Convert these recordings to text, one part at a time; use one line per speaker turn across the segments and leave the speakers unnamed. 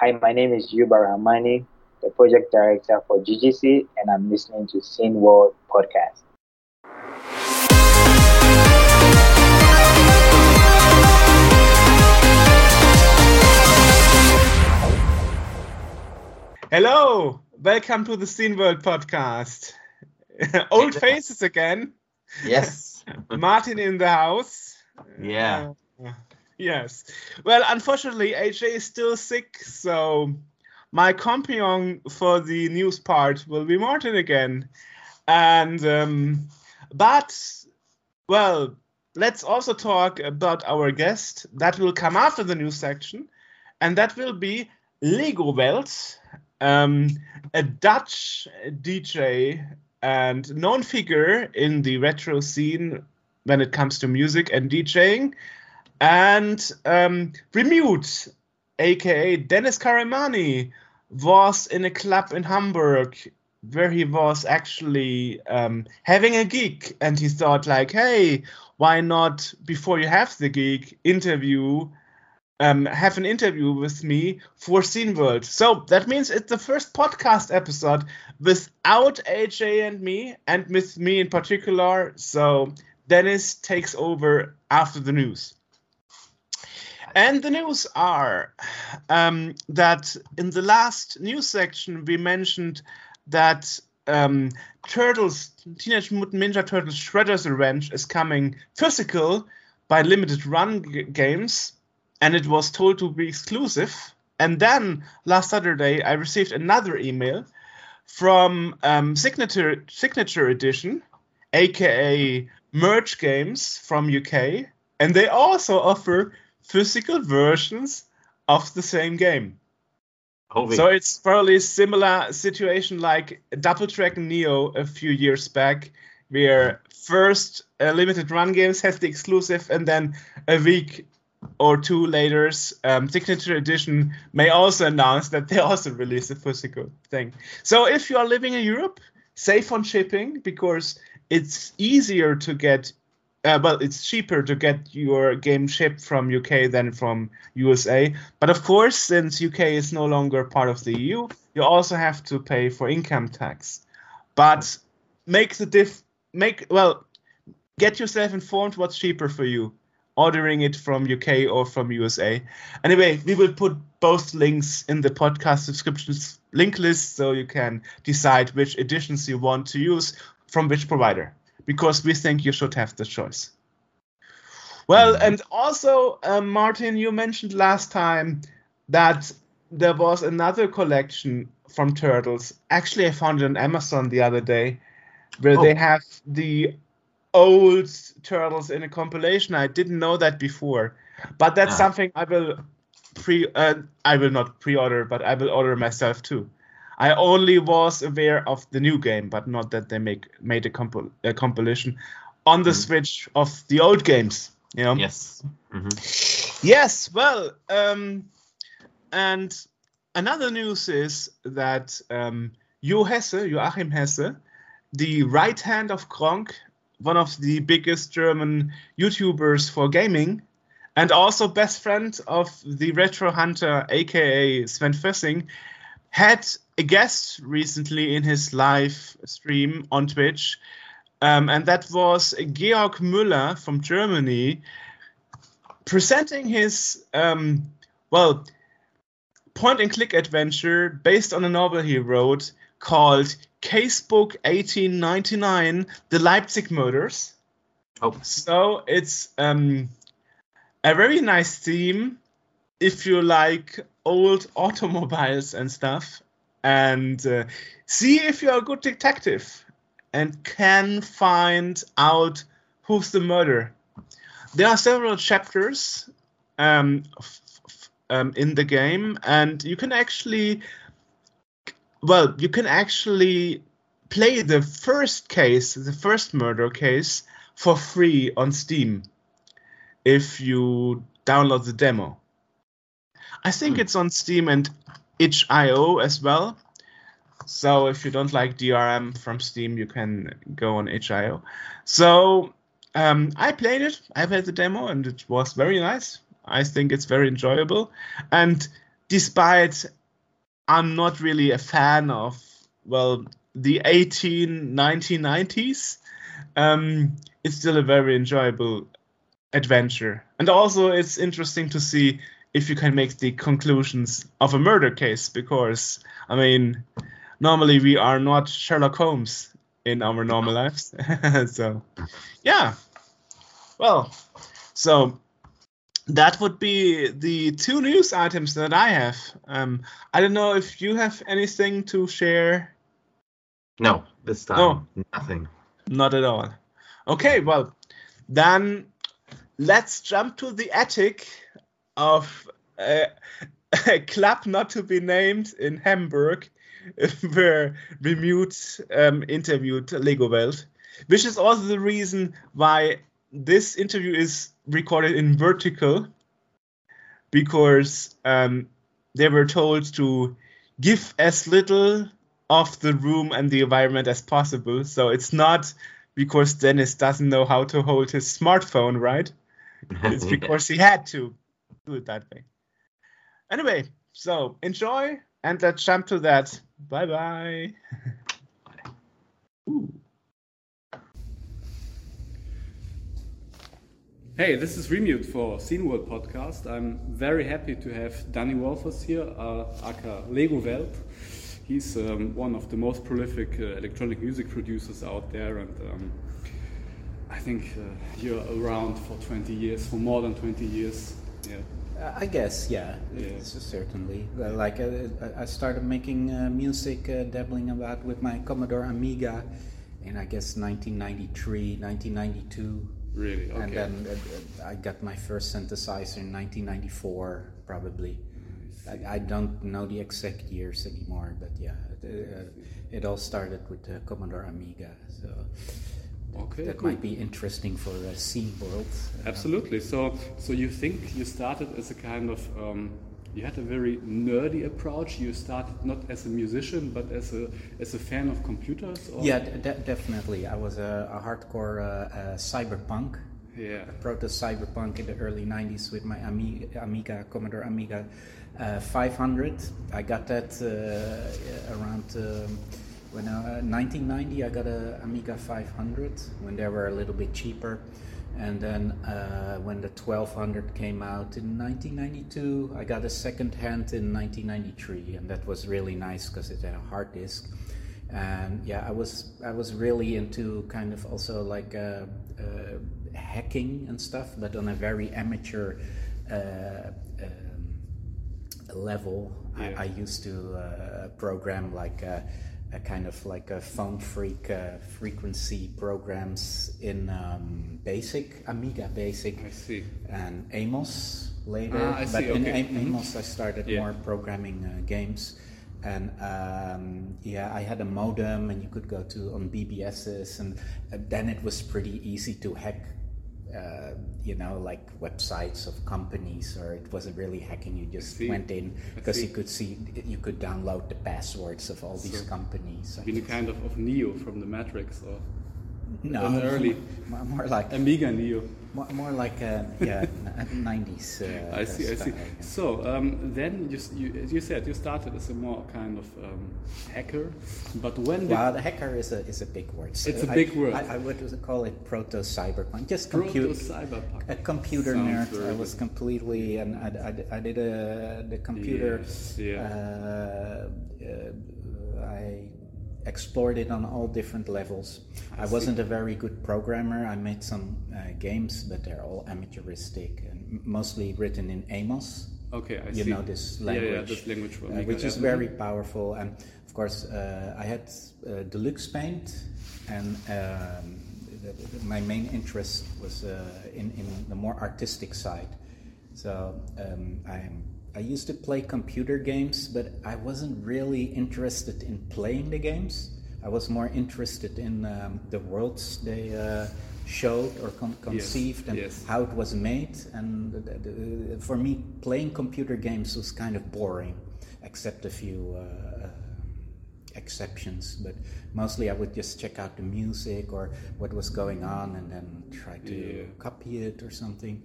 Hi, my name is Yuba Rahmani, the project director for GGC, and I'm listening to Scene World podcast.
Hello, welcome to the Scene World podcast. Old faces again.
Yes.
Martin in the house.
Yeah.
Uh, yes. Well, unfortunately, AJ is still sick, so my companion for the news part will be Martin again. And um, but well, let's also talk about our guest that will come after the news section, and that will be Legowelt, um, a Dutch DJ and known figure in the retro scene when it comes to music and DJing. And um, Remute, aka Dennis Karimani, was in a club in Hamburg where he was actually um, having a gig and he thought like hey why not before you have the gig interview um, have an interview with me for Scene World. So that means it's the first podcast episode without AJ and me, and with me in particular. So Dennis takes over after the news. And the news are um, that in the last news section we mentioned that um, Turtles, Teenage Mutant Ninja Turtles Shredder's Revenge is coming physical by Limited Run g- Games and it was told to be exclusive. And then last Saturday, I received another email from um, Signature Signature Edition, aka Merge Games from UK, and they also offer physical versions of the same game.
Holy.
So it's probably a similar situation like Double Dragon Neon a few years back, where first uh, limited run games has the exclusive, and then a week or two later, um, Signature Edition may also announce that they also release a physical thing. So if you are living in Europe, save on shipping because it's easier to get. Uh, well, it's cheaper to get your game shipped from UK than from USA. But of course, since UK is no longer part of the EU, you also have to pay for income tax. But make the diff. Make well, get yourself informed what's cheaper for you ordering it from UK or from USA. Anyway, we will put both links in the podcast subscriptions link list so you can decide which editions you want to use from which provider because we think you should have the choice. Well, and also, um, Martin, you mentioned last time that there was another collection from Turtles. Actually, I found it on Amazon the other day where
Oh.
they have the old turtles in a compilation. I didn't know that before, but that's
Ah.
something I will pre. Uh, I will not pre-order, but I will order myself too. I only was aware of the new game, but not that they make made a, compil- a compilation on the
Mm.
Switch of the old games. You know.
Yes. Mhm.
Yes, well, um, and another news is that um, Jo Hesse, Joachim Hesse, the right hand of Gronkh, one of the biggest German YouTubers for gaming, and also best friend of the Retro Hunter, aka Sven Fössing, had a guest recently in his live stream on Twitch. Um, and that was Georg Müller from Germany, presenting his um, well point and click adventure based on a novel he wrote called Casebook 1899: The Leipzig Murders.
Oh.
So it's um, a very nice theme if you like old automobiles and stuff, and uh, see if you're a good detective and can find out who's the murderer. There are several chapters um, f- f- um, in the game, and you can actually, well, you can actually play the first case, the first murder case, for free on Steam if you download the demo. I think
Hmm.
it's on Steam and itch.io as well. So if you don't like DRM from Steam, you can go on itch.io. So um, I played it. I played the demo, and it was very nice. I think it's very enjoyable. And despite I'm not really a fan of well the 18 1990s, um, it's still a very enjoyable adventure. And also, it's interesting to see if you can make the conclusions of a murder case because I mean, normally we are not Sherlock Holmes in our normal lives. so, yeah. Well, so that would be the two news items that I have. Um, I don't know if you have anything to share.
No, this time
No.
nothing.
Not at all. Okay, well, then let's jump to the attic of a, a club not to be named in Hamburg, where Remute um, interviewed Legowelt, which is also the reason why this interview is recorded in vertical, because um, they were told to give as little of the room and the environment as possible. So it's not because Dennis doesn't know how to hold his smartphone, right? It's because he had to do it that way. Anyway, so enjoy and let's jump to that. Bye bye.
Hey, this is Remute for Scene World Podcast. I'm very happy to have Danny Wolfers here, uh, aka Legowelt. He's um, one of the most prolific uh, electronic music producers out there, and um, I think uh, you're around for 20 years, for more than 20 years.
I guess, yeah,
Yeah.
Certainly. Like uh, I- I started making uh, music, uh, dabbling about with my Commodore Amiga in I guess 1993, 1992,
Really? Okay.
and then uh, uh, I got my first synthesizer in 1994, probably. I, I don't know the exact years anymore, but yeah, it, uh, it all started with the Commodore Amiga, so
okay.
that
cool.
might be interesting for uh, Scene World. Uh,
Absolutely. So, so you think you started as a kind of um, you had a very nerdy approach. You started not as a musician, but as a as a fan of computers. Or?
Yeah, de- de- definitely. I was a, a hardcore uh, uh, cyberpunk,
Yeah.
proto cyberpunk in the early 90s with my Amiga, Amiga Commodore Amiga uh, 500. I got that uh, around um, when uh, 1990. I got a Amiga 500 when they were a little bit cheaper. And then uh, when the 1200 came out in 1992, I got a second hand in 1993, and that was really nice because it had a hard disk and yeah i was i was really into kind of also like uh, uh, hacking and stuff but on a very amateur uh, um, level
Yeah.
I, I used to uh, program like a, a kind of like a phone freak uh, frequency programs in um, basic amiga basic
I see.
and Amos later.
Ah, I
but
see,
in
okay. Mhm.
Amos, I started
Yeah.
more programming uh, games, and um, yeah, I had a modem, and you could go to on BBSs, and uh, then it was pretty easy to hack. Uh, you know, like websites of companies, or it wasn't really hacking. You just
see.
went in because you could see, you could download the passwords of all these
So,
companies.
Been a kind of, of Neo from the Matrix or
no,
early-
more, more like
Amiga Neo.
more, more like uh, yeah, nineties. Uh,
I see, I see. So um, then you, you, as you said, you started as a more kind of um, hacker, but when
Well, the hacker is a is a big word. So
It's a
I-
big word.
I, I would call it proto cyberpunk. Just
proto
compute
cyberpunk?
a computer
Sounds
nerd. I was completely and I, I, I did a the computer.
Yes, yeah.
Uh, uh, I explored it on all different levels. I,
see.
wasn't a very good programmer. I made some uh, games, but they're all amateuristic and mostly written in Amos
Okay, I
you
see.
know this language,
yeah, this language
uh, which is
yeah.
very powerful. And of course, uh, I had uh, Deluxe Paint, and um, the, the- my main interest was uh, in, in the more artistic side. So um, I'm, I used to play computer games, but I wasn't really interested in playing the games. I was more interested in um, the worlds they uh, showed or con- conceived and
yes.
how it was made. And the, the, the- for me, playing computer games was kind of boring, except a few uh, uh, exceptions. But mostly, I would just check out the music or what was going on, and then try to
Yeah.
copy it or something.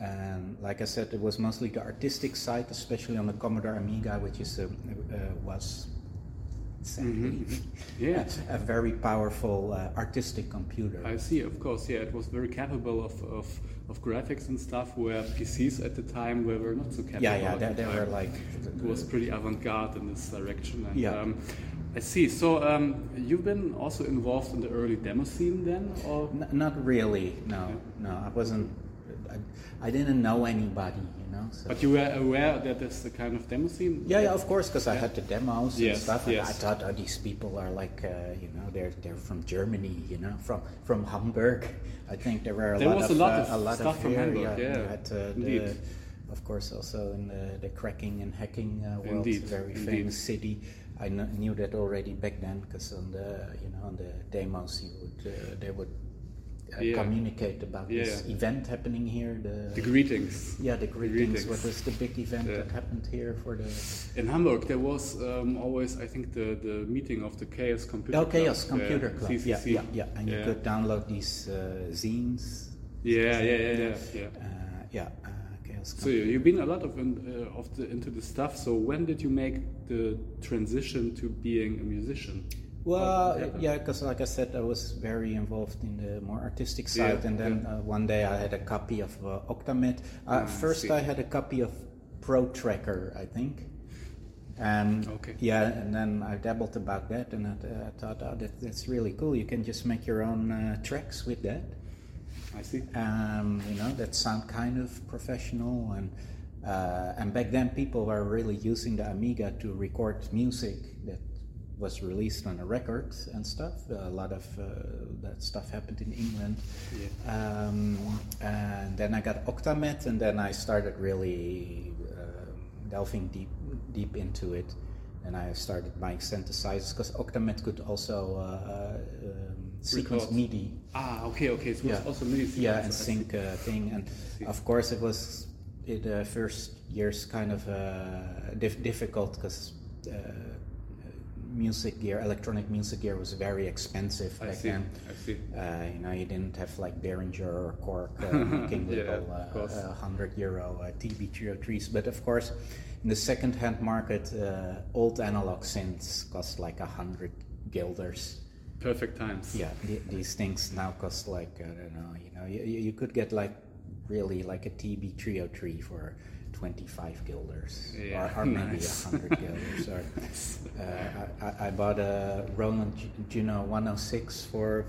And like I said, it was mostly the artistic side, especially on the Commodore Amiga, which is a, uh, was sadly
Yeah.
a very powerful uh, artistic computer.
I see, of course, yeah, it was very capable of, of, of graphics and stuff, where PCs at the time were, were not so capable.
yeah, yeah, they,
the
they were like
it was pretty avant-garde in this direction. And,
Yeah.
um, I see. So um, you've been also involved in the early demo scene then, or
N- not really. No, no, I wasn't. I, I didn't know anybody, you know. So.
but you were aware that there's a kind of demo scene?
yeah, yeah, of course, because I had the demos
Yes,
and stuff. And
yes.
I thought, oh, these people are like, uh, you know, they're they're from Germany, you know, from from Hamburg. I think there were a
There
lot
was
of
a lot
uh, a lot
stuff
of
from Hamburg, yeah,
had, uh, the, of course, also in the, the cracking and hacking uh, world,
Indeed,
very
indeed.
famous city. I kn- knew that already back then because on the you know on the demos you would uh, they would uh,
Yeah.
communicate about this event happening here. The,
The greetings.
yeah, the greetings.
greetings.
What was the big event
Yeah.
that happened here for the
In Hamburg, there was um, always, I think, the, the meeting of the Chaos Computer
Oh,
Club.
Chaos Computer Club.
CCC.
Yeah, yeah, yeah. And you could download these uh, zines.
Yeah, yeah, yeah, yeah. yeah.
Uh, yeah, uh, Chaos
So you- you've been a lot of, in, uh, of the, into the stuff. So when did you make the transition to being a musician?
Well,
How did it happen?
yeah, because like I said, I was very involved in the more artistic
Yeah,
side, and then uh, one day I had a copy of uh, OctaMED. Uh,
Ah,
first,
see.
I had a copy of Pro Tracker, I think, and
Okay.
yeah, and then I dabbled about that, and I, I thought, oh, that, that's really cool. You can just make your own uh, tracks with that.
I see.
um, you know that sound kind of professional and uh, and back then people were really using the amiga to record music that was released on a record and stuff. A lot of uh, that stuff happened in england. Um, and then i got OctaMED and then i started really uh, delving deep deep into it. And i started buying synthesizers because OctaMED could also uh, uh, um, sequence
Record.
midi.
Ah, okay, okay. So it was
yeah.
also MIDI
yeah, and sync uh, thing, and of course it was in the first years kind of uh, dif- difficult because uh, music gear, electronic music gear, was very expensive
I
back
see.
then.
I see.
Uh, you know, you didn't have like Behringer or Korg uh, making
Yeah,
little uh, hundred euro uh, TB303s, but of course, in the second-hand market, uh, old analog synths cost like a hundred guilders.
Perfect times.
Yeah, the, these things now cost like I don't know. You know, you, you you could get like really like a TB 303 for 25 guilders,
Yeah,
or, or maybe
nice.
100 guilders. Or uh, I, I- I bought a Roland Ju- Juno 106 for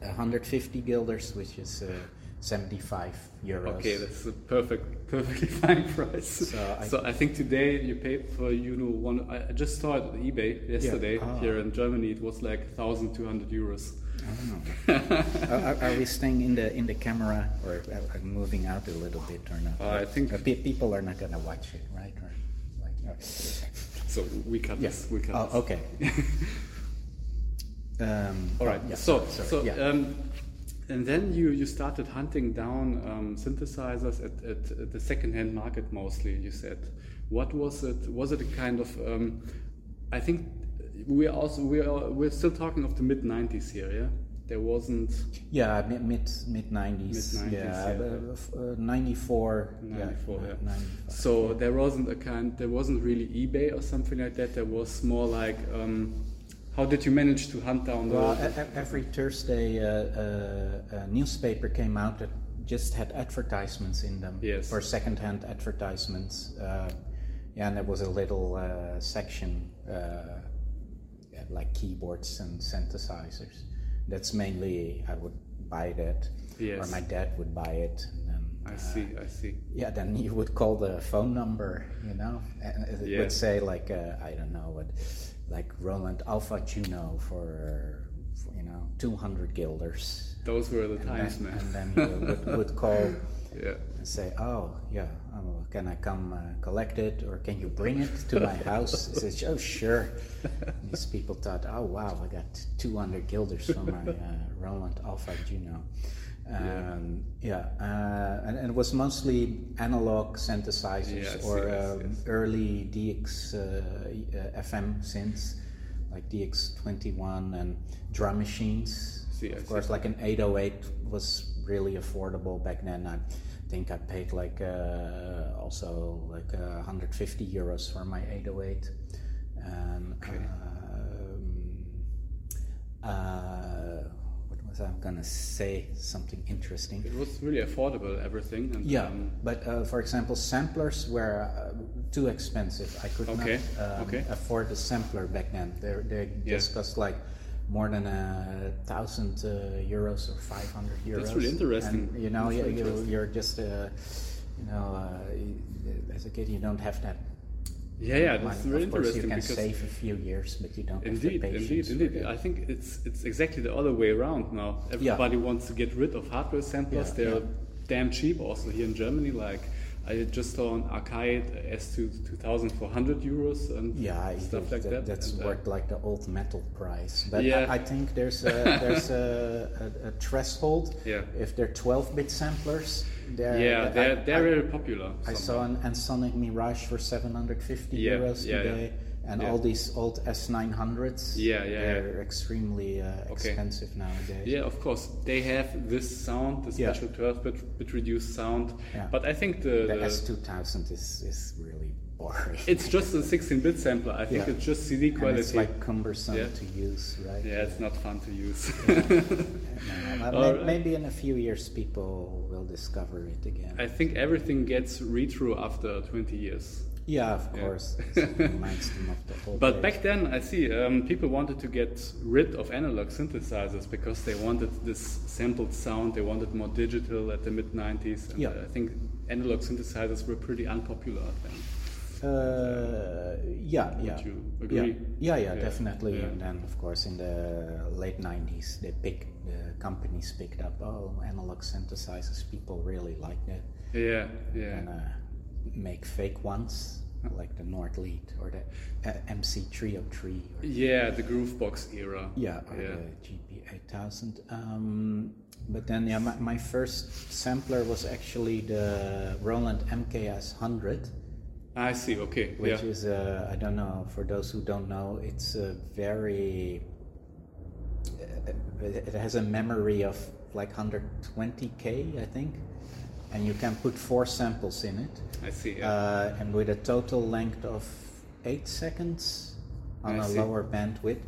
150 guilders, which is uh, 75 euros.
Okay, that's a perfect, perfectly fine price.
So
So
I-
I, think today you pay for you know one. I I just saw it on eBay yesterday
Ah.
here in Germany. It was like thousand two hundred euros.
I don't know. are, are- are we staying in the in the camera or are moving out a little bit or not?
Uh, I think-
Uh, people are not gonna watch it, right? Or like, uh,
So we cut
yeah.
this. We cut this.
Oh, okay. um,
All right.
yeah,
so
sorry,
so
yeah.
um, and then you you started hunting down um, synthesizers at, at, at the second-hand market mostly. You said, what was it? Was it a kind of? Um, I think we are also we are we're still talking of the mid '90s here. Yeah, there wasn't.
yeah, mid mid mid nineties.
Mid 90s
yeah,
yeah.
Uh, uh, '94.
'94.
yeah,
yeah.
95.
So there wasn't a kind, there wasn't really eBay or something like that. There was more like, um, how did you manage to hunt down the?
Well, every Thursday, uh, uh, a newspaper came out that just had advertisements in them
Yes.
for second-hand advertisements. Uh, yeah, and there was a little uh, section uh, like keyboards and synthesizers. That's mainly I would buy that, or my dad would buy it. And then,
I
uh,
see, I see.
yeah, then you would call the phone number, you know, and it
Yeah.
would say like uh, I don't know what, like Roland Alpha Juno for, for you know two hundred guilders.
Those were the
And
times,
then,
man.
and then you would, would call
yeah.
and say, "Oh yeah, oh, can I come uh, collect it, or can you bring it to my house?" I said, "Oh sure." And these people thought, "Oh wow, I got 200 guilders from my uh, Roland Alpha Juno." Um, yeah, uh, and, and it was mostly analog synthesizers
Yes,
or
yes,
um,
yes.
early DX uh, uh, FM synths, like DX21 and drum machines. Of course, like an 808 was really affordable back then. I think I paid like uh, also like uh, 150 euros for my 808. And um, uh, what was I gonna say? Something interesting.
It was really affordable, everything. And,
Yeah,
um,
but uh, for example, samplers were uh, too expensive. I could
Okay,
not um,
okay.
afford a sampler back then. They they
Yeah.
just cost like more than a thousand uh, euros or five hundred euros.
That's really interesting.
And, you know, you,
really
you, you're just uh, you know, uh, as a kid, you don't have that.
yeah, yeah, that's really
of course,
interesting
you can save a few years, but you don't have the
Indeed, indeed, indeed. I think it's it's exactly the other way around now. Everybody wants to get rid of hardware samplers.
Yeah,
They're
yeah.
damn cheap. Also here in Germany, like I just saw an Akai S2 2,400 euros and
Yeah,
stuff like that.
That's
And, uh,
like the old metal price. But
Yeah.
I, I think there's a, there's a, a, a threshold.
Yeah.
If they're 12-bit samplers, they're
yeah,
I-
they're they're
I,
very popular.
I saw an Ensoniq Mirage for 750
Yeah,
euros
yeah, yeah.
today, and
Yeah.
all these old S900s.
Yeah, yeah,
They're
yeah.
extremely uh,
Okay.
expensive nowadays.
Yeah, of course. They have this sound, the
Yeah.
special 12-bit bit reduced sound.
Yeah.
But I think the,
The
the-
S2000 is is really boring.
it's just a 16-bit sampler. I think it's just CD
and
quality.
it's like cumbersome to use, right?
yeah, it's not fun to use.
No,
right.
Maybe in a few years people will discover it again.
I think everything gets retro after 20 years.
Yeah, of
Yeah.
course. Of
But back then, I see um, people wanted to get rid of analog synthesizers because they wanted this sampled sound. They wanted more digital at the mid 90s. And
Yeah.
I think analog synthesizers were pretty unpopular then.
Uh, yeah, yeah.
you agree?
yeah, yeah,
Yeah,
definitely.
yeah.
And then, of course, in the late '90s, they pick the companies picked up. Oh, analog synthesizers. People really like that.
Yeah, yeah.
And uh, make fake ones like the Nordlead or the uh, MC303. Or,
Yeah, the Groovebox era.
yeah, or
yeah.
the GP8000. Um, but then, yeah, my, my first sampler was actually the Roland MKS 100.
I see. Okay.
which
yeah.
is uh, I don't know for those who don't know it's a very uh, it has a memory of like 120k I think and you can put four samples in it
I see. Yeah.
uh, and with a total length of 8 seconds on
I
a
see.
lower bandwidth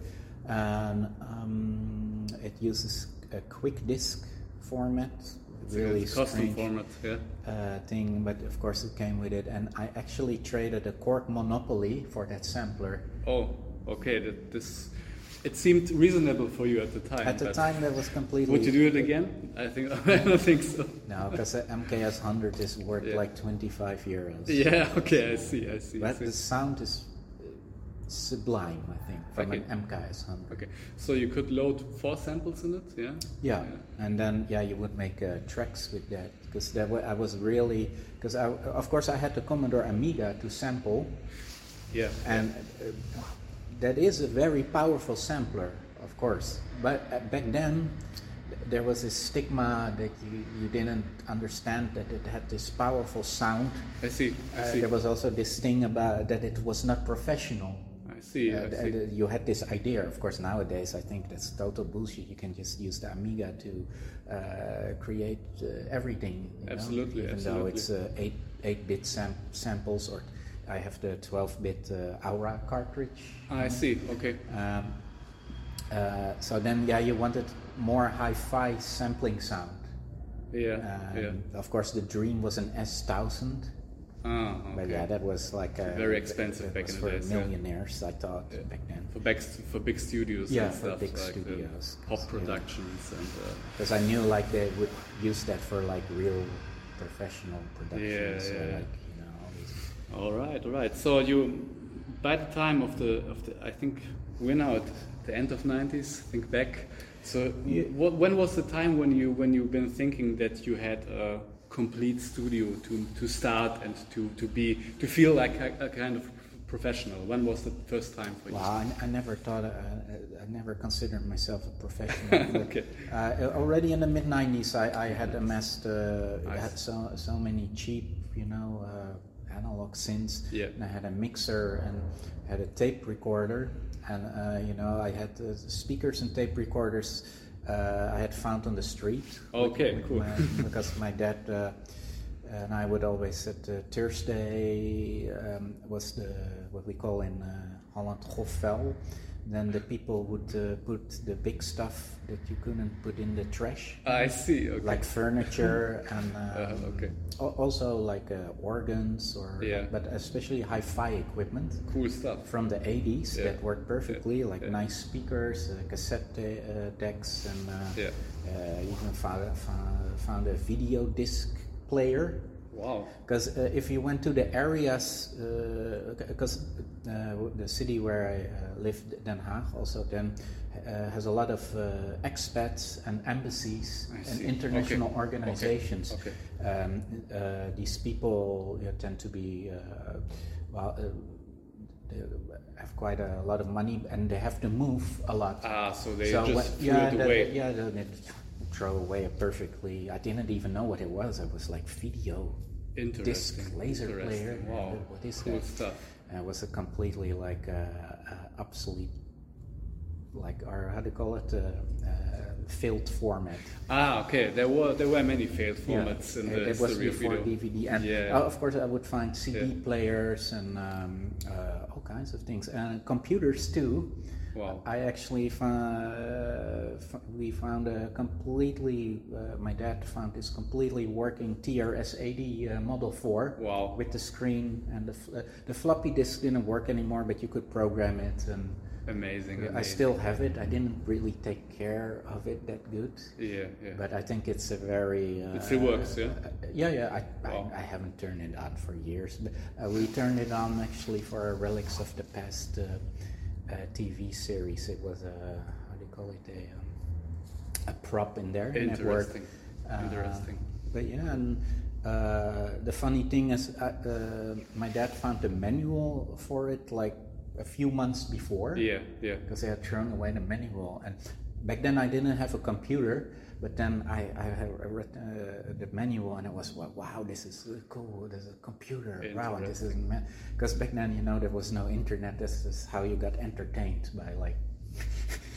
and um, it uses a quick disk format
It's a
really
custom
strange
format. Yeah.
uh, thing, but of course it came with it. And I actually traded a Korg Mono/Poly for that sampler.
Oh, okay. That this. It seemed reasonable for you at the time.
At the time, that was completely.
Would you do it again? I think I don't think so.
No, because the MKS 100 is worth
Yeah.
like 25 euros.
Yeah. Okay. I see. I see. I
But
see.
the sound is sublime, I think, from
Okay.
an MKS 100.
Okay. So you could load four samples in it. Yeah.
Yeah, and then yeah, you would make uh, tracks with that because that I was really because I of course I had the Commodore Amiga to sample,
Yeah.
and uh, that is a very powerful sampler, of course. But uh, back then, there was this stigma that you, you didn't understand that it had this powerful sound.
I see. I
Uh,
see.
there was also this thing about that it was not professional.
I see.
Uh,
I see.
you had this idea, of course. Nowadays, I think that's total bullshit. You can just use the Amiga to uh, create uh, everything. you know?
Absolutely,
even though it's uh, eight eight bit sam- samples, or I have the twelve bit uh, Aura cartridge.
I see. Okay.
Um, uh, so then, yeah, you wanted more hi-fi sampling sound.
Yeah.
Um,
yeah.
Of course, the Dream was an S thousand.
Ah,
But yeah, that was like a,
Very expensive back in the
for
days, yeah.
millionaires, I thought back then.
for big for big studios
Yeah,
and
for
stuff
big
like the
studios,
pop
yeah.
productions and uh,
Because I knew like they would use that for like real professional productions.
Yeah, yeah.
like all
right all right so you by the time of the of the I think we're now at the end of 90s think back so
Yeah.
what, when was the time when you when you've been thinking that you had a complete studio to to start and to to be to feel like a, a kind of professional when was the first time for you
Well, I, I never thought, uh, I never considered myself a professional.
Okay.
Uh, already in the mid '90s, I, I had amassed, uh, had so so many cheap, you know, uh, analog synths.
Yeah.
And I had a mixer and had a tape recorder, and uh, you know, I had uh, speakers and tape recorders. Uh, I had found on the street.
Okay,
with
cool.
my- because my dad. Uh, and I would always set uh, Thursday um, was the what we call in uh, Holland grofvuil. Then the people would uh, put the big stuff that you couldn't put in the trash,
I see. Okay.
like furniture and um,
Uh, okay.
also like uh, organs or
Yeah.
but especially hi-fi equipment
cool stuff.
from the 80s
Yeah.
that worked perfectly, like
Yeah.
nice speakers, uh, cassette uh, decks, and uh, uh, even found, found a video disc player.
Wow.
Because uh, if you went to the areas, because uh, the city where I uh, lived, Den Haag, also then uh, has a lot of uh, expats and embassies and international
Okay.
organizations.
Okay.
Um, uh, these people you know, tend to be uh, well. Uh, they have quite a lot of money and they have to move a lot.
Ah, so they
So
just threw
yeah, the-
away.
yeah, the- throw away a perfectly. I didn't even know what it was. It was like video disc laser player.
Wow.
What is
cool
that?
stuff.
And it was a completely like uh, uh, obsolete, like or how do you call it, uh, uh, failed format.
Ah, okay. There were there were many failed
Yeah.
formats in
it,
the
it was before
video.
DVD, and
Yeah.
uh, of course I would find CD
Yeah.
players and um, uh, all kinds of things, and computers too.
Wow.
I actually found we found a completely. Uh, my dad found this completely working TRS-80 uh, Model 4
Wow.
with the screen and the uh, the floppy disk didn't work anymore, but you could program it and.
Amazing.
I still have it. I didn't really take care of it that good,
Yeah, yeah.
but I think it's a very. Uh,
It still works, yeah?
uh, yeah, yeah. I,
Wow.
I, I haven't turned it on for years. But, uh, we turned it on actually for a relics of the past uh, TV series. It was a how do you call it a um, a prop in there. and it worked.
Interesting.
Uh,
Interesting.
But yeah, and uh, the funny thing is, uh, uh, my dad found the manual for it like a few months before
Yeah, yeah.
because they had thrown away the manual. And back then I didn't have a computer, but then I, I, had read uh, the manual and it was wow, wow, this is cool. There's a computer. Wow, this is because back then you know there was no internet. This is how you got entertained by like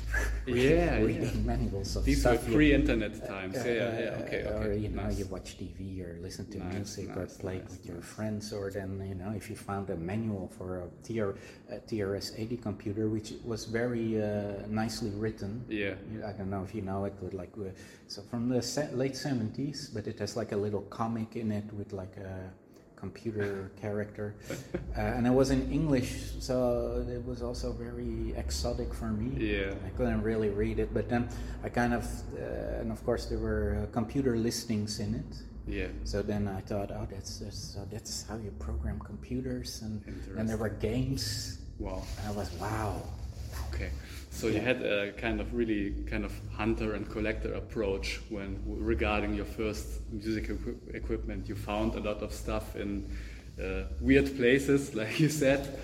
Yeah,
reading
yeah.
manuals of
These were
stuff. you-
pre-internet times. yeah, yeah, yeah. Okay,
uh,
okay.
Or you know, you watch TV or listen to
Nice,
music or
nice,
play
nice,
with your friends, or then you know, if you found a manual for a, TR, a TRS-80 computer, which was very uh, nicely written.
Yeah.
I don't know if you know it, but like uh, so from the late seventies, but it has like a little comic in it with like a computer character, uh, and it was in English, so it was also very exotic for me.
Yeah.
I couldn't really read it, but then I kind of, uh, and of course there were uh, computer listings in it.
Yeah.
So then I thought, oh, that's that's, so that's how you program computers, and and there were games,
Wow.
and I was wow.
Okay. So you had a kind of really kind of hunter and collector approach when regarding your first music equi- equipment. You found a lot of stuff in uh, weird places, like you said,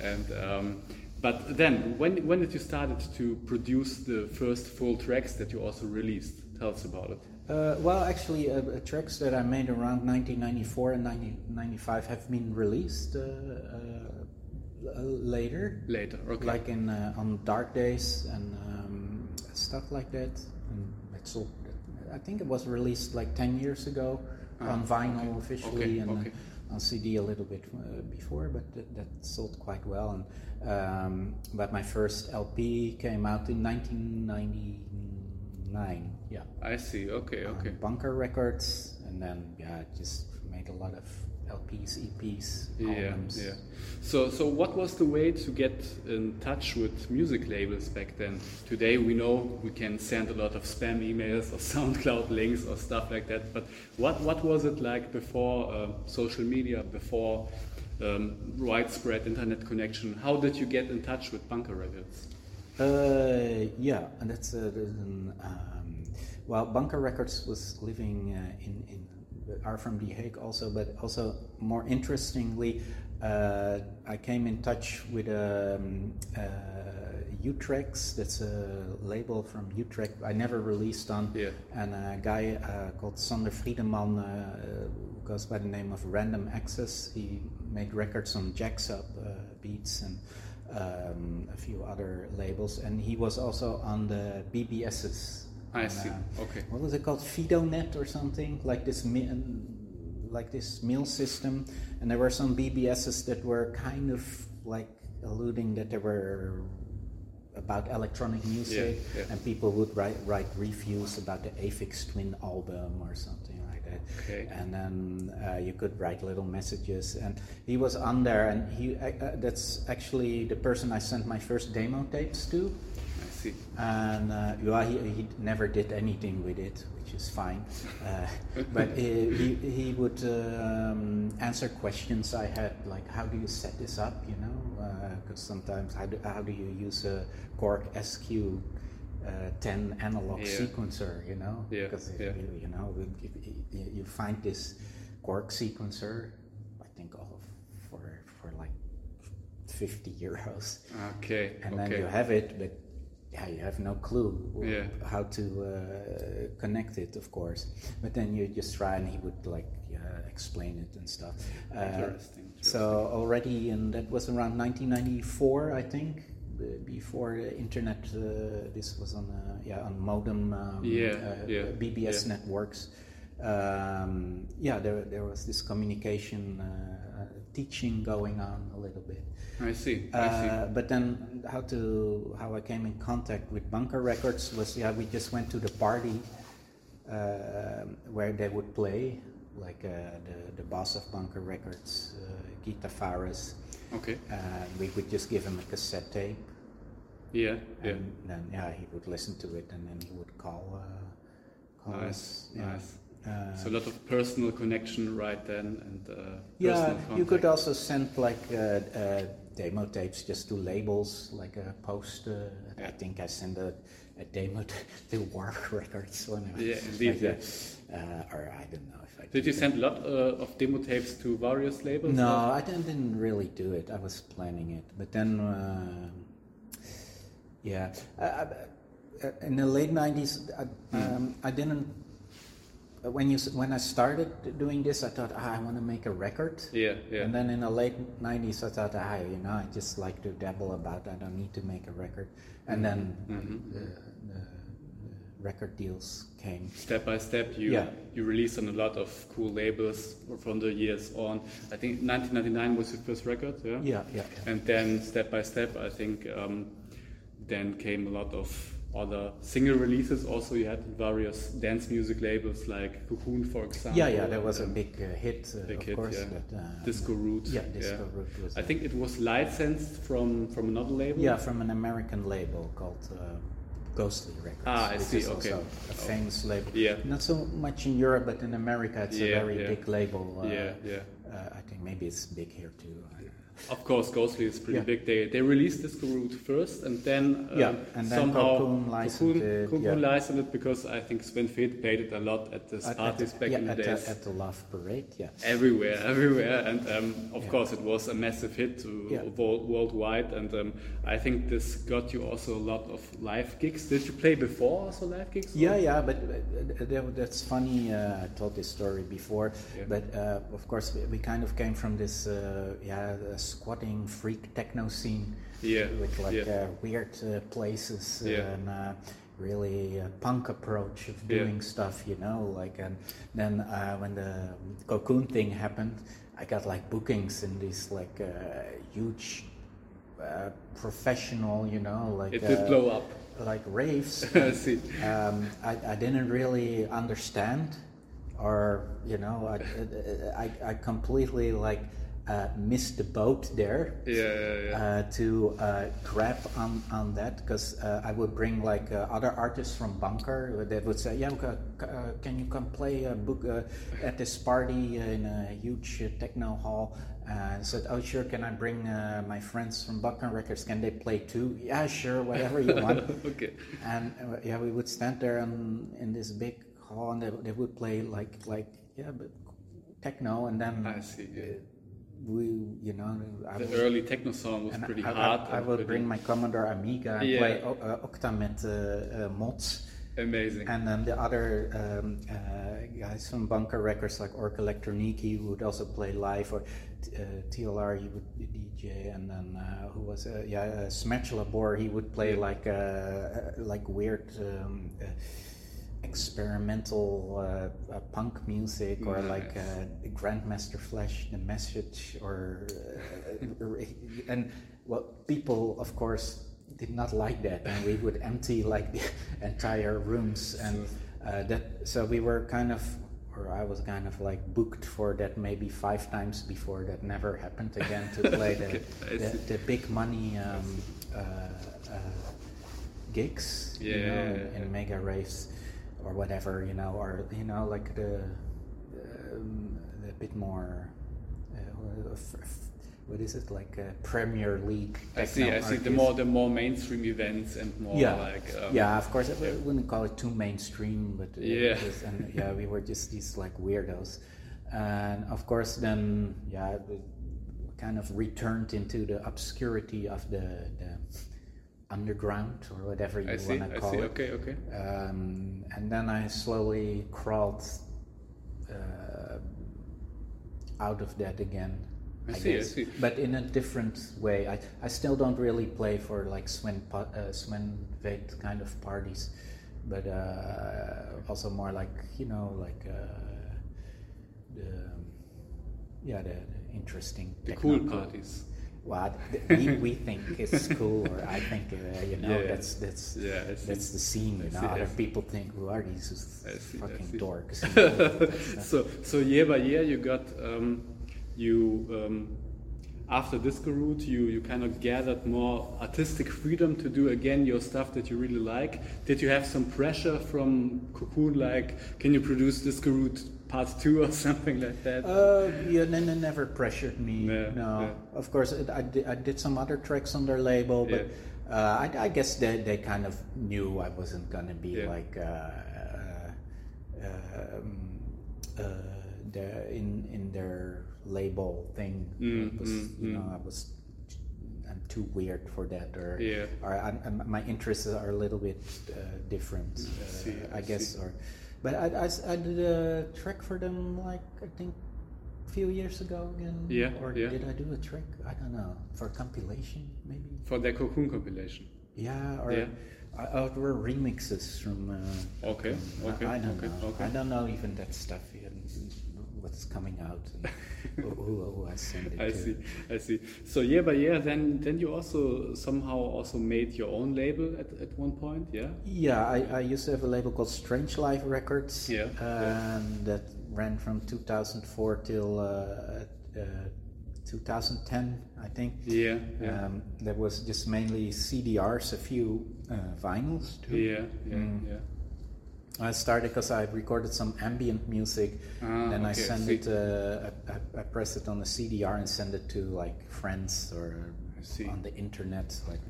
and um, but then when when did you started to produce the first full tracks that you also released? Tell us about it.
Uh, well, actually, uh, uh, tracks that I made around 1994 and 1995 have been released uh, uh, later.
Later, okay.
Like in uh, on Dark Days and um, stuff like that. And it's all, I think it was released like 10 years ago on vinyl officially
Ah, Okay,
and uh,
okay.
on CD a little bit uh, before, but that, that sold quite well. And um, but my first LP came out in 1999. Yeah
I see. Okay, okay.
Bunker Records, and then yeah, just made a lot of LPs, EPs,
Yeah,
albums.
yeah. So, so what was the way to get in touch with music labels back then? Today we know we can send a lot of spam emails or SoundCloud links or stuff like that. But what what was it like before uh, social media, before um, widespread internet connection? How did you get in touch with Bunker Records?
Uh, yeah, and that's uh, um, well, Bunker Records was living uh, in in are from The Hague also, but also more interestingly, uh, I came in touch with um, uh, Utrecht. That's a label from Utrecht. I never released on,
Yeah.
and a guy uh, called Sander Friedeman uh, who goes by the name of Random Access. He made records on Jacks Up uh, Beats and um, a few other labels, and he was also on the BBS's.
I see.
uh,
Okay.
What was it called? FidoNet or something like this, um, like this meal system, and there were some BBSs that were kind of like alluding that they were about electronic music,
yeah.
and people would write write reviews about the Aphex Twin album or something like that.
Okay.
And then uh, you could write little messages, and he was on there, and he uh, uh, that's actually the person I sent my first demo tapes to
see.
and uh, well, he, he never did anything with it, which is fine. Uh, but he, he, would um, answer questions I had, like how do you set this up, you know? Because sometimes how do, how do you use a Korg SQ uh, 10 analog
Yeah.
sequencer, you know?
Yeah,
Because
yeah.
you, you know you, find this Korg sequencer, I think all for for like 50 euros
Okay.
and
okay.
then you have it, but yeah, you have no clue
Yeah.
how to uh, connect it, of course. But then you just try, and he would like uh, explain it and stuff. Uh,
Interesting,
So already, and that was around 1994, I think. Before the internet, uh, this was on uh, yeah on modem um,
Yeah,
uh,
yeah,
BBS
yeah.
networks. Um, yeah, there there was this communication uh, teaching going on a little bit.
I see. I see.
Uh, but then how to how I came in contact with Bunker Records was yeah we just went to the party uh, where they would play like uh, the the boss of Bunker Records uh, Guy Tavares
Okay.
and we would just give him a cassette tape
Yeah. Yeah.
and then yeah he would listen to it and then he would call uh, call
Nice.
us yeah.
Nice.
Uh,
So a lot of personal connection right then, and uh,
Yeah, you could also send like uh, uh, demo tapes just to labels, like a post. Uh, I think I sent a, a demo to, to Warp Records
Yeah, indeed,
like
yeah.
Uh, or I don't know if I
Did did
you
send a lot uh, of demo tapes to various labels?
No,
or-
I didn't, didn't really do it. I was planning it, but then, uh, yeah, uh, uh, in the late '90s, I, um, I didn't. When you when I started doing this, I thought ah, I want to make a record.
Yeah, yeah.
And then in the late '90s, I thought, ah, you know, I just like to dabble about. I don't need to make a record. And then
Mm-hmm.
the, the, the record deals came.
step by step you
Yeah.
you released on a lot of cool labels from the years on i think 1999 was your first record yeah
Yeah, yeah, yeah.
and then step by step i think um, then came a lot of other single releases also you had various dance music labels like cocoon for example
Yeah, yeah, there was a big uh, hit, uh,
big
of
hit,
course.
yeah.
That, uh,
Disco Rout
Yeah, Disco Rout was.
i think it was licensed from from another label
Yeah, from an American label called uh, Ghostly Records.
Ah, I
which
see,
is
okay.
also a famous label.
Yeah.
Not so much in Europe, but in America, it's
Yeah,
a very
yeah.
big label. Uh,
Yeah, yeah.
Uh, I think maybe it's big here too. I don't know.
Of course, Ghostly is pretty
Yeah.
big. They they released Disco Rout first, and then um,
Yeah, and then
somehow
Cocoon licensed it, yeah.
licensed it because I think Sven Väth played it a lot at the
At- at
parties
the-
back
yeah,
in the
at
days.
The, at the Love Parade, yeah.
Everywhere, everywhere, and um, of
Yeah.
course it was a massive hit to
Yeah.
wo- worldwide. And um, I think this got you also a lot of live gigs. Did you play before also live gigs? or-
Yeah, yeah, but uh, that, that's funny. Uh, I told this story before,
Yeah.
but uh, of course we, we kind of came from this, uh, yeah, squatting freak techno scene.
Yeah,
with like
yeah.
uh, weird uh, places
Yeah.
and uh, really punk approach of doing stuff, you know. Like, and then uh, when the cocoon thing happened, I got like bookings in these like uh, huge. Uh, professional, you know, like
It did
uh,
blow up.
like raves. Um, I, I didn't really understand, or you know, I, I, I completely like uh, missed the boat there
Yeah, yeah, yeah.
uh, to uh, grab on, on that because uh, I would bring like uh, other artists from Bunker that would say, "Yeah, ca- ca- uh, can you come play a book uh, at this party in a huge uh, techno hall?" And said, "Oh, sure. Can I bring uh, my friends from Bunker Records? Can they play too?" Yeah, sure. Whatever you want.
okay.
And uh, yeah, we would stand there in, in this big hall, and they, they would play like like yeah, but techno, and then
I see. Yeah.
We you know I
The early techno song was pretty
I,
hard.
I, I
pretty
bring my Commodore Amiga and
Yeah.
play o- uh, OctaMED uh, uh, mods.
amazing.
And then the other um, uh, guys from Bunker Records, like Orgue Electronique, would also play live, or uh, TLR, he would be DJ, and then uh, who was uh, yeah, uh, Labor, he would play
Yeah.
like like weird um, uh, experimental uh, uh, punk music or like uh, Grandmaster Flash, The Message, or uh, and well, people of course did not like that, and we would empty like the entire rooms, and uh, that so we were kind of. Or I was kind of like booked for that maybe five times before that never happened again to play the, the, the big money um, uh, uh, gigs, you know,
yeah,
in,
yeah.
in mega raves or whatever, you know, or you know, like the um, the bit more. Uh, f- f- what is it like a Premier League?
I see. I see. The more the more mainstream events and more
yeah,
like um,
yeah. Of course, I wouldn't call it too mainstream, but uh,
Yeah.
was- and yeah, we were just these like weirdos, and of course, then yeah, we kind of returned into the obscurity of the, the underground or whatever you want to
I
call
see.
it.
Okay. Okay.
Um, and then I slowly crawled uh, out of that again.
I see, I see.
But in a different way. I, I still don't really play for like Sven, uh, Sven Väth kind of parties, but uh, also more like, you know, like uh, the, yeah, the, the interesting
The cool parties.
What we, we think is cool, or I think uh, you know
Yeah,
that's that's
Yeah,
that's the scene. You know,
see,
other people think who are these
see,
fucking dorks? you know, that's,
so so year by year you got um, you um, after Disco Rout you you kind of gathered more artistic freedom to do again your stuff that you really like did you have some pressure from Cocoon like can you produce Disco Rout part two or something like that
Uh, yeah, no, no, never pressured me.
Yeah,
no,
yeah.
of course, it, I, did, I did some other tracks on their label, but uh, I, I guess they, they kind of knew I wasn't gonna be
Yeah.
like uh, uh, um, uh, the, in in their label thing.
Mm,
was,
mm,
you
mm.
know, I was I'm too weird for that, or
Yeah.
or I, I'm, my interests are a little bit uh, different.
I
Uh,
see, I
I guess,
see.
or but I I did a trick for them like I think a few years ago again.
Yeah,
Or
yeah.
did I do a trick? I don't know for compilation maybe.
for their Cocoon compilation
Yeah, or
Yeah.
I, were remixes from. Uh,
Okay,
from-
okay,
I don't
okay,
know.
okay.
I don't know even that stuff yet. What's coming out and who, who, I send it
I
to.
see, I see. So year by year, then then you also somehow also made your own label at, at one point, yeah?
Yeah, I, I used to have a label called Strange Life Records.
Yeah, yeah.
And that ran from 2004 till uh, uh, 2010, I think.
Yeah, yeah,
Um, that was just mainly CDRs, a few uh, vinyls too.
yeah, yeah,
Mm.
yeah.
I started because I recorded some ambient music,
Ah,
then
okay, I
send it, uh, I, I- press it on a CDR and send it to like friends or on the internet. Like.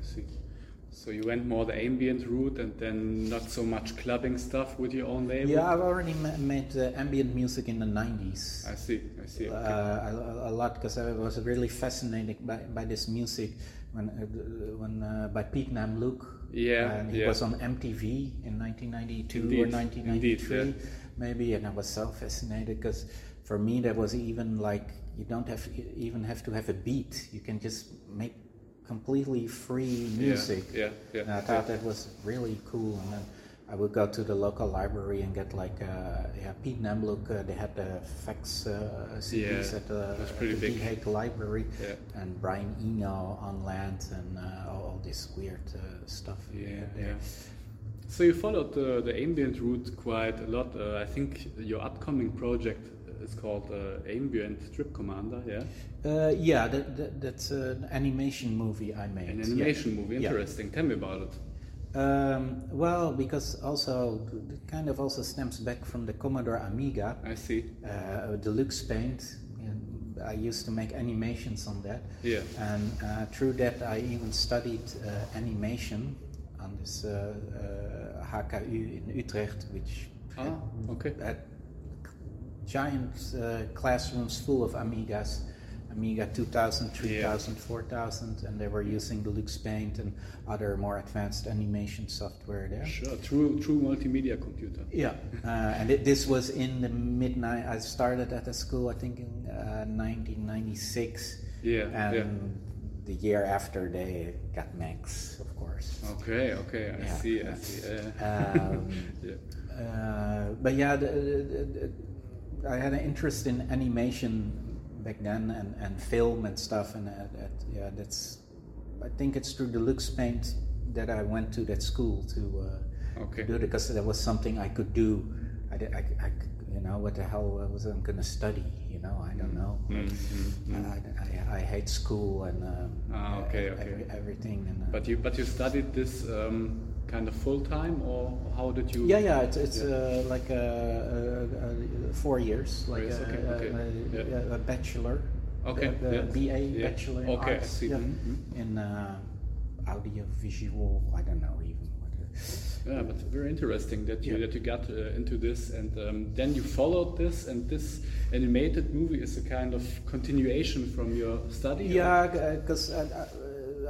So you went more the ambient route and then not so much clubbing stuff with your own label.
yeah, I've already ma- made uh, ambient music in the 90s.
I see, I see.
uh, a, a lot because I was really fascinated by, by this music when uh, when uh, by Pete Namlook.
Yeah,
and he
yeah.
was on MTV in 1992
Indeed,
or
indeed,
1993,
yeah.
maybe, and I was so fascinated because for me that was even like you don't have even have to have a beat. You can just make completely free music.
yeah, yeah,
And I thought that was really cool. And then I would go to the local library and get like, uh, yeah, Pete Namlook, uh, they had the fax uh, CDs
Yeah,
at the, at the
big.
Hague Library.
Yeah.
And Brian Eno on land and uh, all, this weird uh, stuff.
Yeah,
there.
yeah. So you followed the, the ambient route quite a lot. Uh, I think your upcoming project is called uh, Ambient Trip Commander, yeah?
Uh, yeah, that, that, that's an animation movie I made.
An
Yeah.
animation movie,
Yeah.
interesting. Tell me about it.
Um, well, because also it kind of also stems back from the Commodore Amiga.
I see.
uh, Deluxe Paint. I used to make animations on that.
Yeah.
And uh, through that, I even studied uh, animation on this uh, uh, HKU in Utrecht, which
Ah, okay.
had giant uh, classrooms full of Amigas. Amiga 2000, 3000, 4000, and they were using Deluxe Paint and other more advanced animation software there.
Sure, true, true multimedia computer.
Yeah, uh, and it, this was in the mid. I started at the school, I think, in uh, 1996.
Yeah,
and
yeah.
the year after they got Macs, of course.
Okay, okay, I
Yeah.
see, I see.
Um,
yeah.
uh, but yeah, the, the, the, I had an interest in animation back then and, and film and stuff, and uh, that, yeah, that's. I think it's through Deluxe Paint that I went to that school to, uh,
Okay.
to do it because that was something I could do. I, did- I, I you know, what the hell I was I going to study? You know, I don't know. I, I, I hate school and um,
Mm-hmm. Ah, okay, okay.
every- everything. And, uh,
But you but you studied this um, kind of full time, or how did you?
Yeah, yeah, it's, it's
Yeah.
uh, like a, a, a four years, like
Yes,
a,
okay,
a-
okay,
a-
yeah.
a bachelor,
Okay,
the, the
yes,
BA
yeah.
bachelor in
Okay, I
arts, yeah,
mhm,
in uh, audio visual. I don't know even what. it-
Yeah, but very interesting that you that you got uh, into this, and um, then you followed this, and this animated movie is a kind of continuation from your study.
Yeah, because I,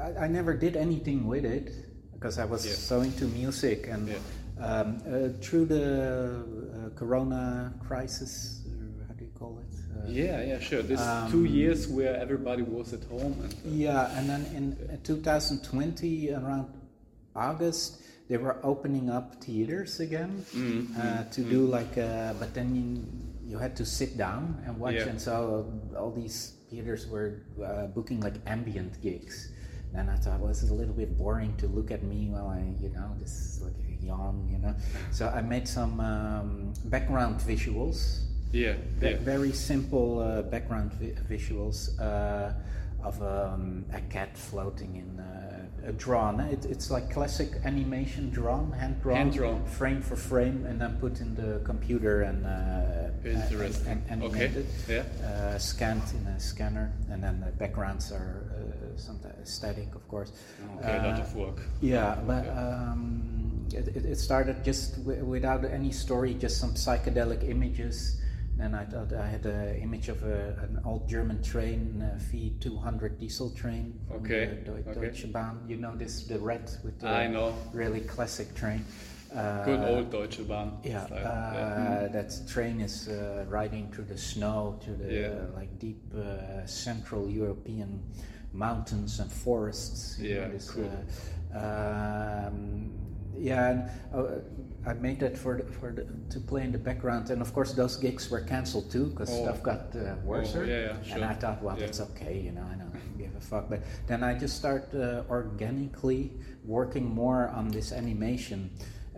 I, I never did anything with it because I was
Yeah.
so into music and
Yeah.
um, uh, through the uh, Corona crisis, or how do you call it? Uh,
Yeah, yeah, sure. This
Um,
two years where everybody was at home, and uh,
Yeah, and then in uh, 2020, around August, they were opening up theaters again
Mm-hmm.
uh, to do like, uh, but then you, you had to sit down and watch,
Yeah.
and so all these theaters were uh, booking like ambient gigs. And I thought, well, this is a little bit boring to look at me while I, you know, this is like a yawn, you know. So I made some um, background visuals
yeah, yeah.
Very simple uh, background vi- visuals uh, of um, a cat floating in uh, a drawn. It, it's like classic animation drawn, hand drawn,
Hand-drawn.
frame for frame, and then put in the computer and uh,
Interesting.
and, and
Okay. Yeah.
uh, scanned in a scanner, and then the backgrounds are uh, sometimes static, of course.
Okay, a lot
Uh,
of work.
yeah, but um, it, it- started just w- without any story, just some psychedelic images. Then I thought I had an image of a, an old German train, a V200 diesel train. from
Okay,
the Deu-
okay.
Deutsche Bahn. You know this, the red with the
I know.
really classic train. Uh,
Good old Deutsche Bahn.
yeah, uh,
yeah.
that train is uh, riding through the snow to the
Yeah.
uh, like deep uh, Central European mountains and forests. you know,
Yeah,
this,
cool.
uh, um, yeah, and, uh, I made that for the, for the, to play in the background, and of course those gigs were cancelled too because
Oh.
stuff got uh, worse.
Oh, yeah, yeah,
And. I thought, well,
Yeah.
that's okay, you know, I don't give a fuck. But then I just start uh, organically working more on this animation,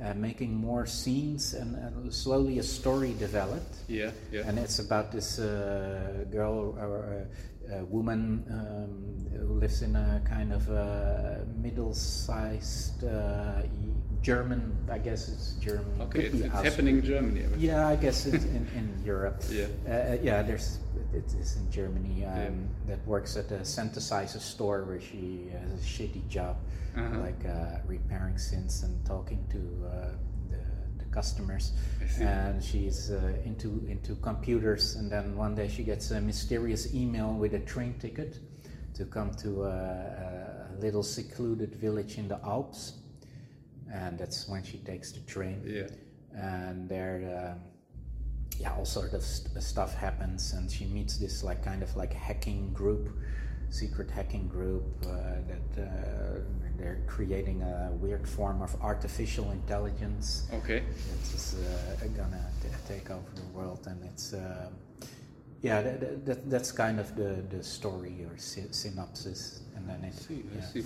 uh, making more scenes, and uh, slowly a story developed.
yeah, yeah.
And it's about this uh, girl or uh, woman um, who lives in a kind of uh, middle-sized uh, German. I guess it's German.
okay, it's, it's happening in Germany. everything.
Yeah, I guess it's in, in Europe.
Yeah.
uh, yeah. There's it is in Germany. Um,
Yeah.
That works at a synthesizer store where she has a shitty job,
Uh-huh.
like uh, repairing synths and talking to uh, the, the customers.
I.
And she's uh, into into computers. And then one day she gets a mysterious email with a train ticket to come to a, a little secluded village in the Alps. And that's when she takes the train
Yeah.
and there um, yeah all sort of st- stuff happens and she meets this like kind of like hacking group secret hacking group uh, that uh, they're creating a weird form of artificial intelligence
Okay.
that is uh, gonna t- take over the world and it's uh, yeah that, that, that's kind of the, the story or sy- synopsis and then it
I see,
yeah.
I see.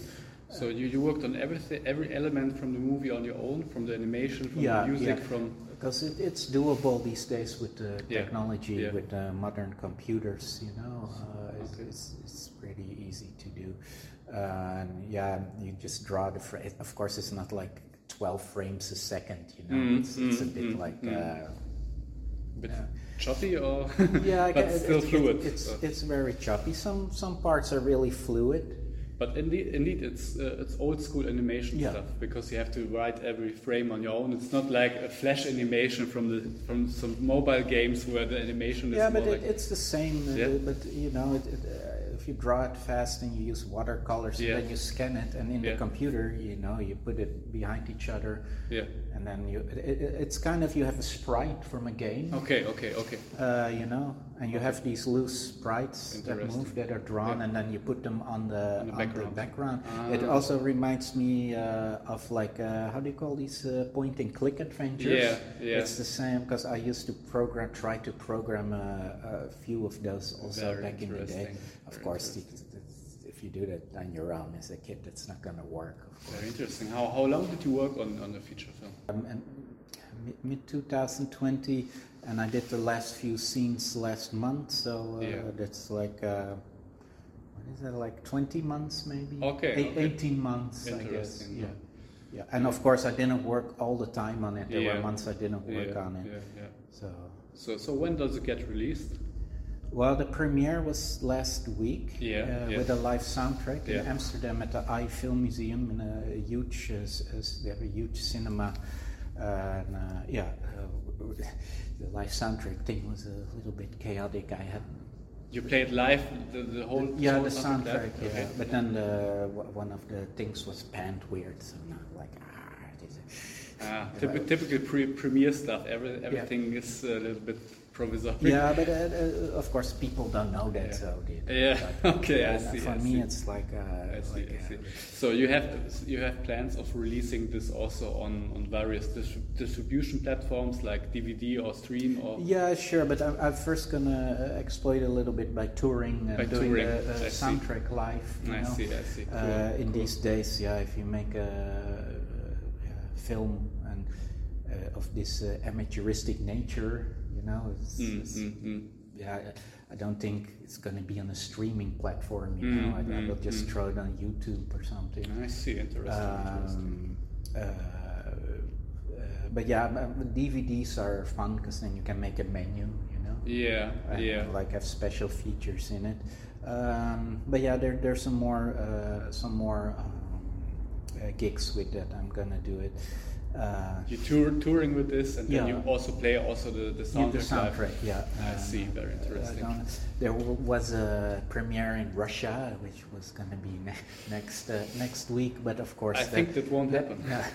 So you, you worked on everything, every element from the movie on your own, from the animation, from
Yeah,
the music,
yeah.
from
because it, it's doable these days with the
Yeah,
technology, with uh, modern computers. You know, uh, it's,
Okay.
it's, it's pretty easy to do. Uh, and yeah, you just draw the frame. Of course, it's not like 12 frames a second. You know,
Mm,
it's, it's a
mm,
bit
mm,
like.
mm.
Uh,
bit
Yeah.
choppy or
yeah,
but
gue-
still
it- it- it's
So-
it's very choppy. Some some parts are really fluid.
But indeed, indeed, it's uh, it's old school animation
Yeah.
stuff because you have to write every frame on your own. It's not like a flash animation from the from some mobile games where the animation is
Yeah, but
like
it's the same.
Yeah.
But you know, it, it, if you draw it fast and you use watercolors,
Yeah.
and then you scan it, and in
Yeah.
the computer, you know, you put it behind each other,
yeah.
and then you. It, it, it's kind of you have a sprite from a game.
Okay, okay, okay.
Uh, you know, and you have these loose sprites that move that are drawn,
Yeah.
and then you put them on the
On the
on
background.
background. It
Ah.
also reminds me uh, of like uh, how do you call these uh, point and click adventures?
Yeah, yeah.
It's the same because I used to program, try to program uh, a few of those also
Very
back in the day. Of
Very
course, the- if you do that on your own as a kid, that's not gonna work. Of course.
Very interesting. How, how long did you work on, on the feature film?
Um, and mid 2020, and I did the last few scenes last month. So uh,
Yeah.
that's like uh, what is that? Like 20 months, maybe.
Okay,
Eight-
okay.
18 months, I guess. Yeah.
yeah.
Yeah, and of course I didn't work all the time on it. There
Yeah.
were months I didn't work on it.
Yeah, yeah.
So,
So, so when does it get released?
Well, the premiere was last week
Yeah,
uh,
yeah.
with a live soundtrack in Amsterdam at the Eye Film Museum in a huge, uh, s- s- they have a huge cinema. and uh, yeah, uh, the live soundtrack thing was a little bit chaotic. I had
You played live the, the whole
yeah the
soundtrack
yeah,
Okay.
but then the, one of the things was panned weird, so now like ah, this is-
Ah, typ- typical pre- premiere stuff. Every, everything is a little bit provisoric.
Yeah, but uh, uh, of course people don't know that,
Yeah.
so they,
Yeah,
but,
okay, I see,
For
I
me,
see.
it's like, uh,
I see,
like
I see.
uh,
So you have you have plans of releasing this also on, on various dis- distribution platforms like DVD or stream or
yeah, sure, but I'm, I'm first gonna uh, exploit a little bit by touring and
By
doing
touring,
the uh,
I see.
soundtrack live.
I
know?
see, I see. Cool,
Uh, in
cool.
these days, yeah, if you make a, a film and uh, of this uh, amateuristic nature, you know, it's,
Mm,
it's-
mm, mm.
yeah, I- I don't think it's going to be on a streaming platform. You know, I, I will just
mm.
throw it on YouTube or something.
I see. Interesting. interesting.
Um, uh, uh, but yeah, DVDs are fun because then you can make a menu. You know,
Yeah,
and,
yeah.
like have special features in it. Um, but yeah, there there's some more uh, some more um, uh, gigs with that. I'm gonna do it. Uh,
You tour touring with this, and then
Yeah.
you also play also the the soundtrack.
the
live.
soundtrack, yeah.
I
Um,
see. Very
uh,
interesting.
down- there w- was a premiere in Russia, which was going to be ne- next uh, next week, but of course,
I think that won't happen.
Yeah,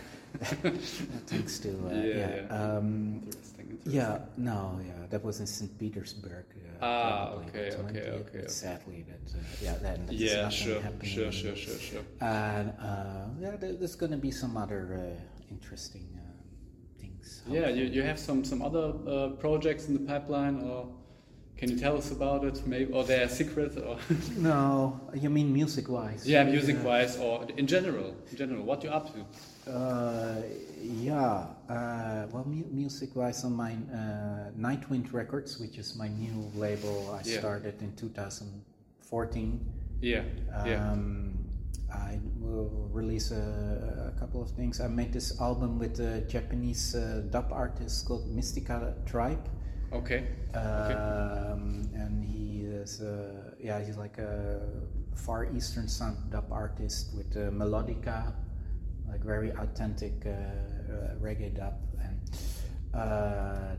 thanks to uh,
Yeah,
yeah.
yeah.
Um,
Interesting. interesting.
yeah, no, yeah, that was in St. Petersburg. Uh,
Ah, okay, okay, okay, okay.
Sadly, that uh, yeah, there's
Yeah,
nothing
sure, sure, sure, sure, sure.
And uh, yeah, there, there's going to be some other uh, interesting uh, things.
Yeah, you, you have some some other uh, projects in the pipeline, or can you tell us about it? Maybe, or they're secret, or
No, you mean music-wise?
yeah, music wise, or in general, in general, what you up to?
Uh, yeah. Uh, well, mu- music-wise, on my uh, Nightwind Records, which is my new label, I
Yeah.
started in 2014.
Yeah, yeah.
I will release a, a couple of things. I made this album with a Japanese uh, dub artist called Mystica Tribe.
Okay. okay.
Um, and he is, uh, yeah, he's like a far eastern sound dub artist with uh, melodica, like very authentic uh, uh, reggae dub, and uh,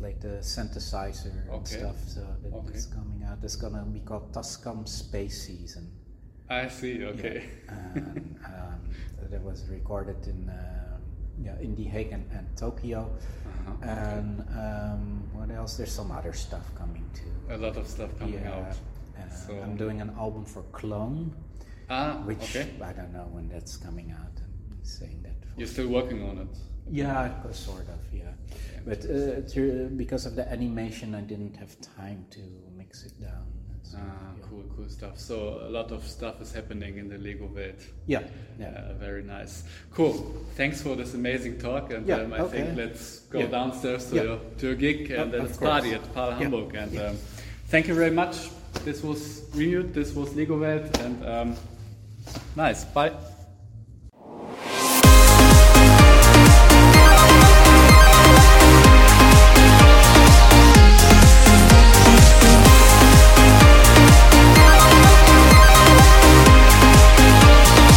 like the synthesizer and
Okay.
stuff. So that
Okay.
is coming out. It's gonna be called Tuscum Space Season.
I see. Okay.
and, um, that was recorded in uh, yeah in The Hague and, and Tokyo.
Uh-huh.
And um, what else? There's some other stuff coming too.
A lot of stuff coming
yeah,
out.
uh,
So-
I'm doing an album for Clone,
Ah,
which
okay.
I don't know when that's coming out. I'm saying that. For,
You're still working on it.
yeah, sort of. Yeah, but uh, through, because of the animation, I didn't have time to mix it down.
Ah,
yeah.
cool, cool stuff. So a lot of stuff is happening in the Legowelt.
Yeah, yeah.
Yeah, very nice. Cool. Thanks for this amazing talk. And
Yeah,
um, I
okay.
think let's go
Yeah.
downstairs to, your, to your gig and let's party at Pal. Hamburg. And um, thank you very much. This was Renewed. This was Legowelt. And um, nice. Bye.